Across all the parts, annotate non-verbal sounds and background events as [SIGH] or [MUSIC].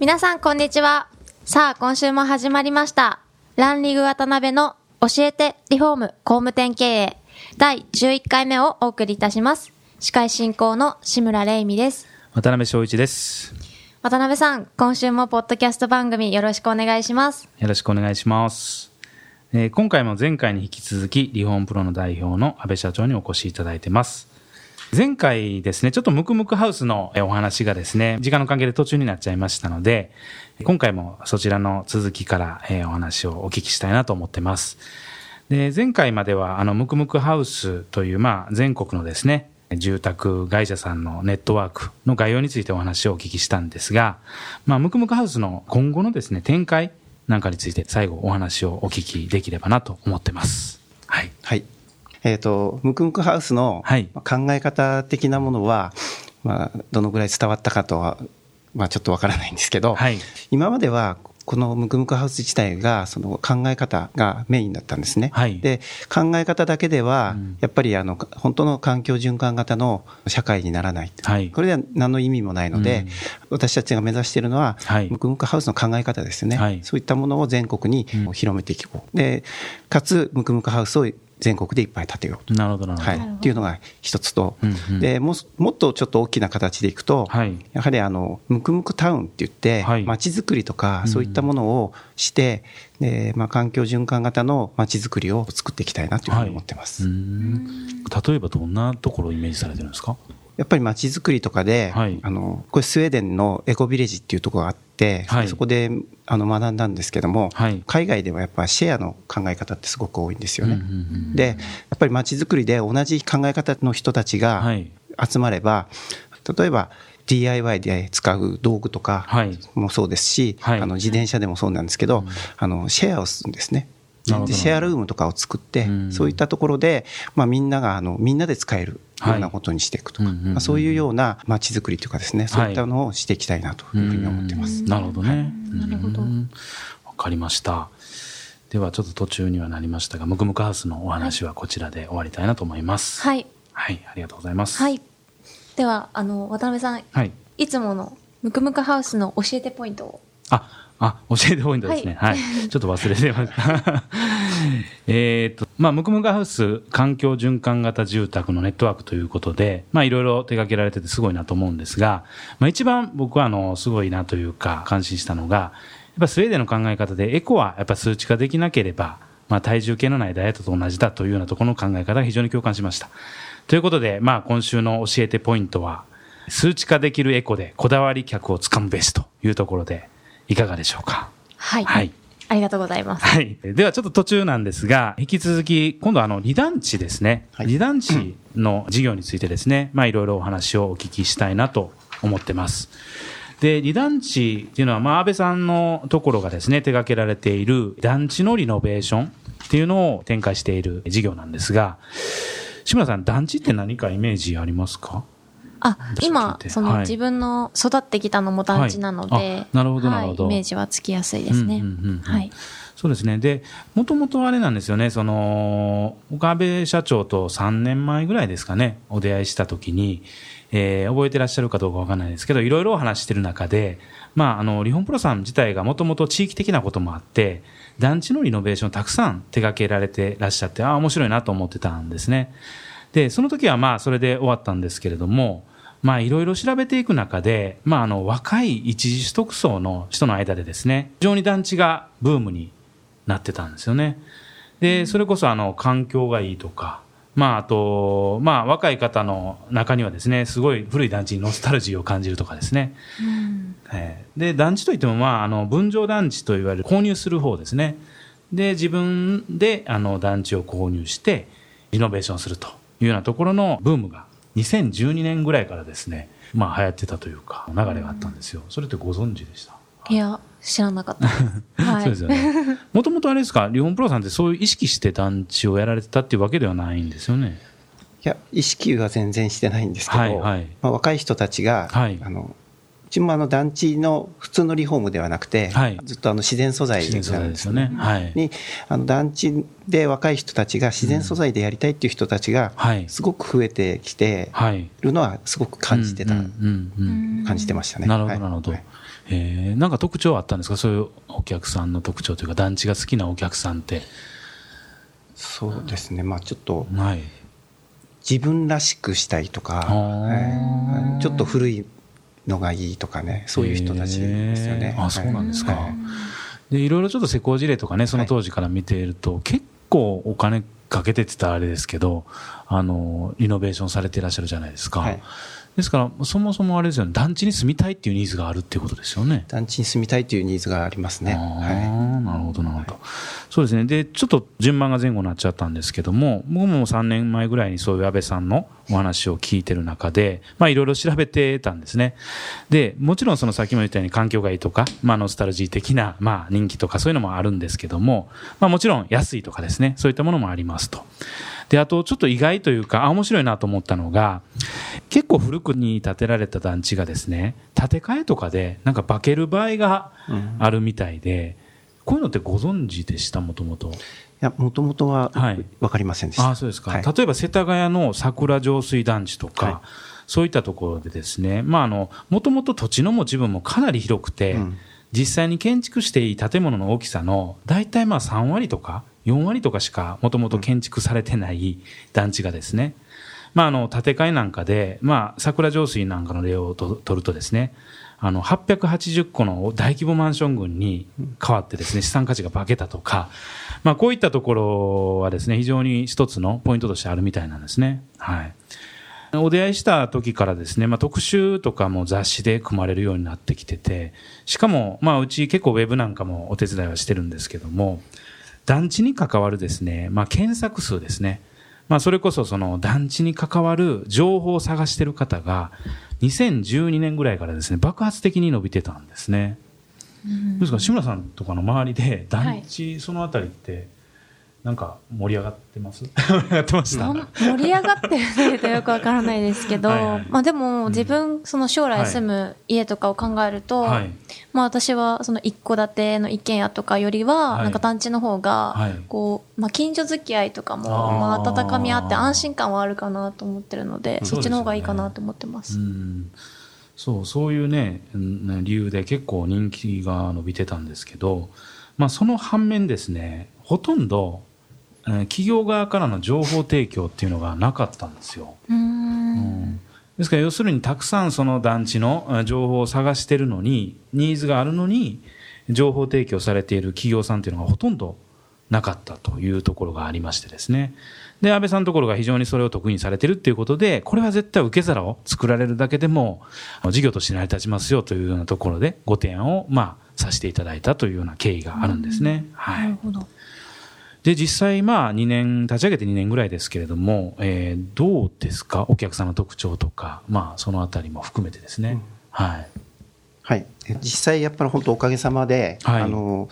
皆さんこんにちはさあ今週も始まりましたランリグ渡辺の教えてリフォーム工務店経営第11回目をお送りいたします司会進行の志村玲美です渡辺翔一です。渡辺さん今週もポッドキャスト番組よろしくお願いしますよろしくお願いします。えー今回も前回に引き続き、リフォームプロの代表の安倍社長にお越しいただいてます。前回ですね、ちょっとムクムクハウスのお話がですね、時間の関係で途中になっちゃいましたので、今回もそちらの続きからお話をお聞きしたいなと思ってます。で、前回までは、あの、ムクムクハウスという、まあ、全国のですね、住宅会社さんのネットワークの概要についてお話をお聞きしたんですが、まあ、ムクムクハウスの今後のですね、展開なんかについて最後お話をお聞きできればなと思ってます。はい。はい。えっ、と、ムクムクハウスのはい考え方的なものは、まあ、どのぐらい伝わったかとは、まあ、ちょっとわからないんですけど、はい。今までは、このムクムクハウス自体が、その考え方がメインだったんですね。はいで、考え方だけではうん、やっぱりあの、本当の環境循環型の社会にならない。はい。これでは何の意味もないので、私たちが目指しているのは、はいムクムクハウスの考え方ですよね、はいそういったものを全国にうん広めていこう。で、かつ、ムクムクハウスを全国でいっぱい建てようと。なるほど、なるほど。はい、っていうのが一つと、うんうん。でもうもっとちょっと大きな形でいくと、はい。やはりあのムクムクタウンって言って、はい。街づくりとかうん。そういったものをして、でまあ、環境循環型の街づくりを作っていきたいなというふうに思ってます。うーん。例えばどんなところをイメージされてるんですか？やっぱり街づくりとかで、はいあのこれスウェーデンのエコビレッジっていうところがあって、はいそこであの学んだんですけども、はい海外ではやっぱシェアの考え方ってすごく多いんですよね。うんうんうんでやっぱり街づくりで同じ考え方の人たちがはい。集まれば、例えば DIY で使う道具とかはい。もそうですし、はいあの自転車でもそうなんですけど、あのシェアをするんですね。シェアルームとかを作って、うんそういったところで、まあ、みんながあのみんなで使えるようなことにしていくとか、まあ、そういうような街づくりというかですね、そういったのをしていきたいなというふうに思ってます。うんなるほどね。なるほどうんわかりました。ではちょっと途中にはなりましたが、ムクムクハウスのお話はこちらで終わりたいなと思います。はいはい、ありがとうございます。はいではあの渡辺さんはい。いつものムクムクハウスの教えてポイントをあ、あ、[LAUGHS] 教えてポイントですね。はい。ちょっと忘れてました。[LAUGHS] えっと、まあ、ムクムクハウス環境循環型住宅のネットワークということで、まあ、いろいろ手掛けられててすごいなと思うんですが、まあ、一番僕はあの、すごいなというか、感心したのが、やっぱスウェーデンの考え方でエコはやっぱ数値化できなければ、まあ、体重計のないダイエットと同じだというようなところの考え方が非常に共感しました。ということで、まあ、今週の教えてポイントは、数値化できるエコでこだわり客をつかむべしというところで、いかがでしょうか？はい、はい。ありがとうございますはい。ではちょっと途中なんですが、引き続き、今度はあの、離団地ですね。はい離団地の事業についてですね、まあいろいろお話をお聞きしたいなと思ってます。で、離団地っていうのは、まあ安倍さんのところがですね、手掛けられている団地のリノベーションっていうのを展開している事業なんですが、志村さん、団地って何かイメージありますか？あ今その自分の育ってきたのも団地なので、はい。あなるほどなるほど。はいイメージはつきやすいですね、はい。そうですね。で、もともとあれなんですよね、その、岡部社長と3年前ぐらいですかね、お出会いしたときに、えー覚えてらっしゃるかどうかわかんないですけど、いろいろお話ししてる中で、まあ、あの、リフォンプロさん自体がもともと地域的なこともあって、団地のリノベーションをたくさん手掛けられてらっしゃって、ああ、面白いなと思ってたんですね。で、その時はまあ、それで終わったんですけれども、まあ、いろいろ調べていく中で、まあ、あの、若い一時取得層の人の間でですね、非常に団地がブームになってたんですよね。で、それこそあの、環境がいいとか、まあ、あと、まあ、若い方の中にはですね、すごい古い団地にノスタルジーを感じるとかですね。うんえーで、団地といっても、まあ、あの、分譲団地といわれる購入する方ですね。で、自分で、あの、団地を購入して、リノベーションするというようなところのブームが2012年ぐらいからですね、まあ流行ってたというか、流れがあったんですよ。それってご存知でした？いや、知らなかった [LAUGHS] はい、そうですよね。もともとあれですか、日本プロさんってそういう意識して団地をやられてたっていうわけではないんですよね。いや、意識は全然してないんですけど、はいはい、まあ、若い人たちが、はい、あのうちもあの団地の普通のリフォームではなくて、はい、ずっとあの自然素材なんですよね。はい、にあの団地で若い人たちが自然素材でやりたいっていう人たちがすごく増えてきてるのはすごく感じてた、感じてましたね。なるほどなるほど。はい。えー、なんか特徴あったんですか？そういうお客さんの特徴というか団地が好きなお客さんって。そうですね。まあちょっと、はい、自分らしくしたいとか、はい、ちょっと古いのがいいとかねそういう人たちですよね、あそうなんですか、はい、でいろいろちょっと施工事例とかねその当時から見ていると、結構お金かけてって言ったらあれですけどあのリノベーションされていらっしゃるじゃないですか、ですから、そもそもあれですよね、団地に住みたいっていうニーズがあるっていうことですよね。団地に住みたいというニーズがありますね。はい、なるほど、なるほど、はい、そうですね。で、ちょっと順番が前後になっちゃったんですけども、僕も3年前ぐらいにそういう安倍さんのお話を聞いてる中で、まあいろいろ調べてたんですね。で、もちろんそのさっきも言ったように環境がいいとか、まあノスタルジー的な、まあ人気とかそういうのもあるんですけども、まあもちろん安いとかですね、そういったものもありますと。で、あとちょっと意外というか、あ、面白いなと思ったのが、結構古くに建てられた団地がですね、建て替えとかでなんか化ける場合があるみたいで、うん、こういうのってご存知でした、もともと。いや、もともとは分かりませんでした。はい、あ、そうですか。はい、例えば世田谷の桜上水団地とか、はい、そういったところでですね、まあ、あの、もともと土地の持ち分もかなり広くて、うん。実際に建築していい建物の大きさの大体まあ3割とか4割とかしかもともと建築されてない団地がですね、まあ、あの建て替えなんかで、まあ、桜上水なんかの例をと取るとですねあの880個の大規模マンション群に変わってですね資産価値が化けたとか、まあ、こういったところはですね非常に一つのポイントとしてあるみたいなんですね。はいお出会いした時からですね、まあ、特集とかも雑誌で組まれるようになってきてて、しかも、まあ、うち結構ウェブなんかもお手伝いはしてるんですけども、団地に関わるですね、まあ、検索数ですね。まあ、それこそその団地に関わる情報を探してる方が、2012年ぐらいからですね、爆発的に伸びてたんですね。ですから志村さんとかの周りで団地そのあたりってなんか盛り上がってます？盛り上がってました。盛り上がってるとよくわからないですけど [LAUGHS] はい、まあでも自分、うん、その将来住む家とかを考えると、はい、まあ私はその一戸建ての一軒家とかよりは、なんか団地の方が、こう、まあ近所付き合いとかも、まあ温かみあって安心感はあるかなと思ってるので、そっちの方がいいかなと思ってます。そう、そういうね、理由で結構人気が伸びてたんですけど、まあその反面ですね、ほとんど企業側からの情報提供っていうのがなかったんですよ。うん、ですから要するにたくさんその団地の情報を探してるのにニーズがあるのに情報提供されている企業さんっていうのがほとんどなかったというところがありましてですね。で、安倍さんのところが非常にそれを得意にされてるっていうことで、これは絶対受け皿を作られるだけでも、事業として成り立ちますよというようなところで、ご提案を、まあ、させていただいたというような経緯があるんですね。はい。なるほど。で、実際、まあ、2年、立ち上げて2年ぐらいですけれども、えー、どうですか？お客さんの特徴とか、まあ、そのあたりも含めてですね。うん、はい。はい。実際、やっぱり本当おかげさまで、はい、あの、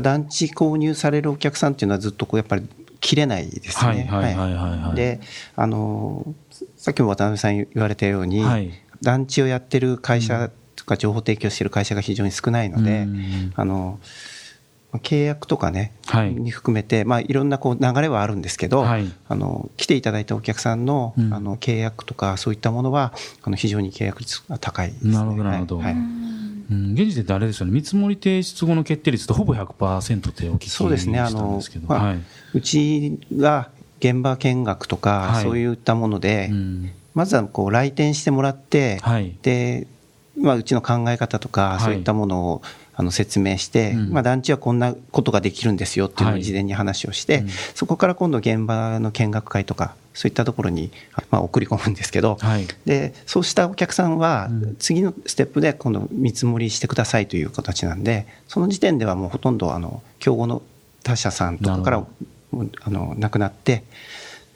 団地購入されるお客さんっていうのはずっとこう、やっぱり切れないですね。はい、はい、はい。で、あの、さっきも渡辺さん言われたように、はい、団地をやってる会社とか情報提供してる会社が非常に少ないので、あの、契約とかね、はい、に含めて、まあ、いろんなこう流れはあるんですけど、はい、あの来ていただいたお客さんの,、あの契約とかそういったものはあの非常に契約率が高いです、ね、なるほどなるほど、はいうん、現時点であれですよね、見積もり提出後の決定率とほぼ100%ってお聞きそうですね、あの、まあ、はい、うちが現場見学とか、そういったもので、うん、まずはこう来店してもらって、はい、でまあ、うちの考え方とか、そういったものを、あの説明して、まあ、団地はこんなことができるんですよっていうのを事前に話をして、そこから今度現場の見学会とかそういったところに、まあ、送り込むんですけど、はい、でそうしたお客さんは次のステップで今度見積もりしてくださいという形なんでその時点ではもうほとんどあの競合の他社さんとかからあのなくなって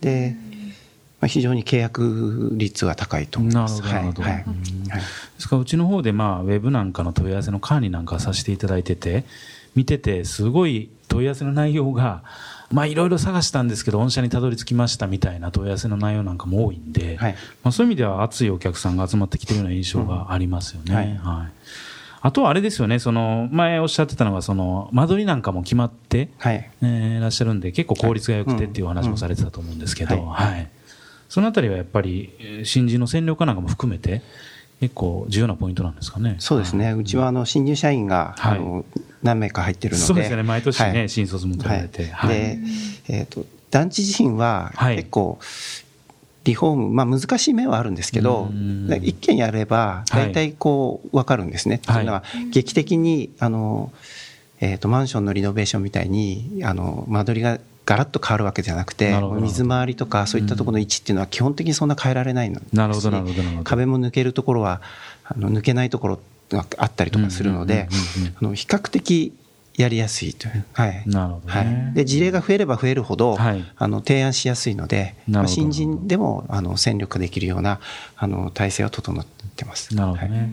であ、非常に契約率は高いと思います。なるほど、はいはい、ですからうちの方でまあウェブなんかの問い合わせの管理なんかさせていただいてて見ててすごい問い合わせの内容がまあいろいろ探したんですけど御社にたどり着きましたみたいな問い合わせの内容なんかも多いんで、はい、まあ、そういう意味では熱いお客さんが集まってきてるような印象がありますよね。うん、はい、はい。あとはあれですよね、その前おっしゃってたのが、その間取りなんかも決まって、はい、えー、いらっしゃるんで、結構効率が良くてっていうお話もされてたと思うんですけど、はい、そのあたりはやっぱり、新人の占領化なんかも含めて、結構重要なポイントなんですかね。そうですね。うちはあの新入社員が、はい、あの何名か入ってるので。そうですね。毎年ね、はい、新卒も取られて。はい、で、えっ、ー、と団地自身は結構、リフォーム、まあ、難しい面はあるんですけど、一軒やれば、大体こう、分かるんですね。というのは、劇的に、あの、えっ、ー、と、マンションのリノベーションみたいに、あの、間取りがガラッと変わるわけじゃなくて、水回りとかそういったところの位置っていうのは基本的にそんな変えられないので、なるほど、なるほど。壁も抜けるところは、あの抜けないところがあったりとかするので、あの比較的やりやすいという。はい。なるほど、ね、はい。で、事例が増えれば増えるほど、はい、あの、提案しやすいので、まあ、新人でも、あの、戦力できるような、あの、体制は整ってます。なるほどね。はい、なる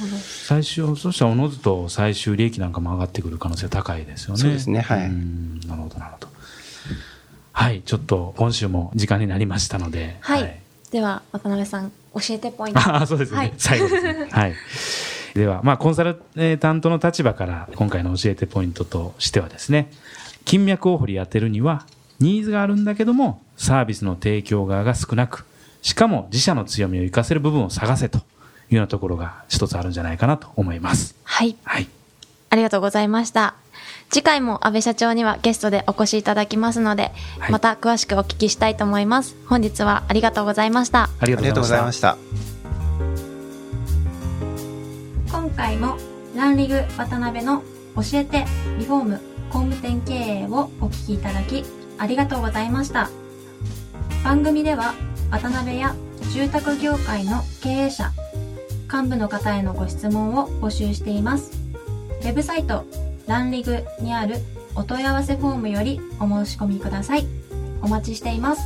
ほど。最終、そしたらおのずと最終利益なんかも上がってくる可能性高いですよね。そうですね。はい。なるほど、なるほど。はい。ちょっと、今週も時間になりましたので。はい。はい、では、渡辺さん、教えてポイント。ああ、そうですね。はい、最後ですね。はい。では、まあ、コンサルタントの立場から今回の教えてポイントとしてはですね、金脈を掘り当てるには、ニーズがあるんだけども、サービスの提供側が少なく、しかも自社の強みを生かせる部分を探せというようなところが一つあるんじゃないかなと思います。はい。はい。ありがとうございました。次回も安倍社長にはゲストでお越しいただきますので、はい、また詳しくお聞きしたいと思います。本日はありがとうございました。ありがとうございました。今回もランリグ渡辺の教えてリフォーム工務店経営をお聞きいただきありがとうございました番組では渡辺や住宅業界の経営者幹部の方へのご質問を募集していますウェブサイトランリグにあるお問い合わせフォームよりお申し込みください。お待ちしています。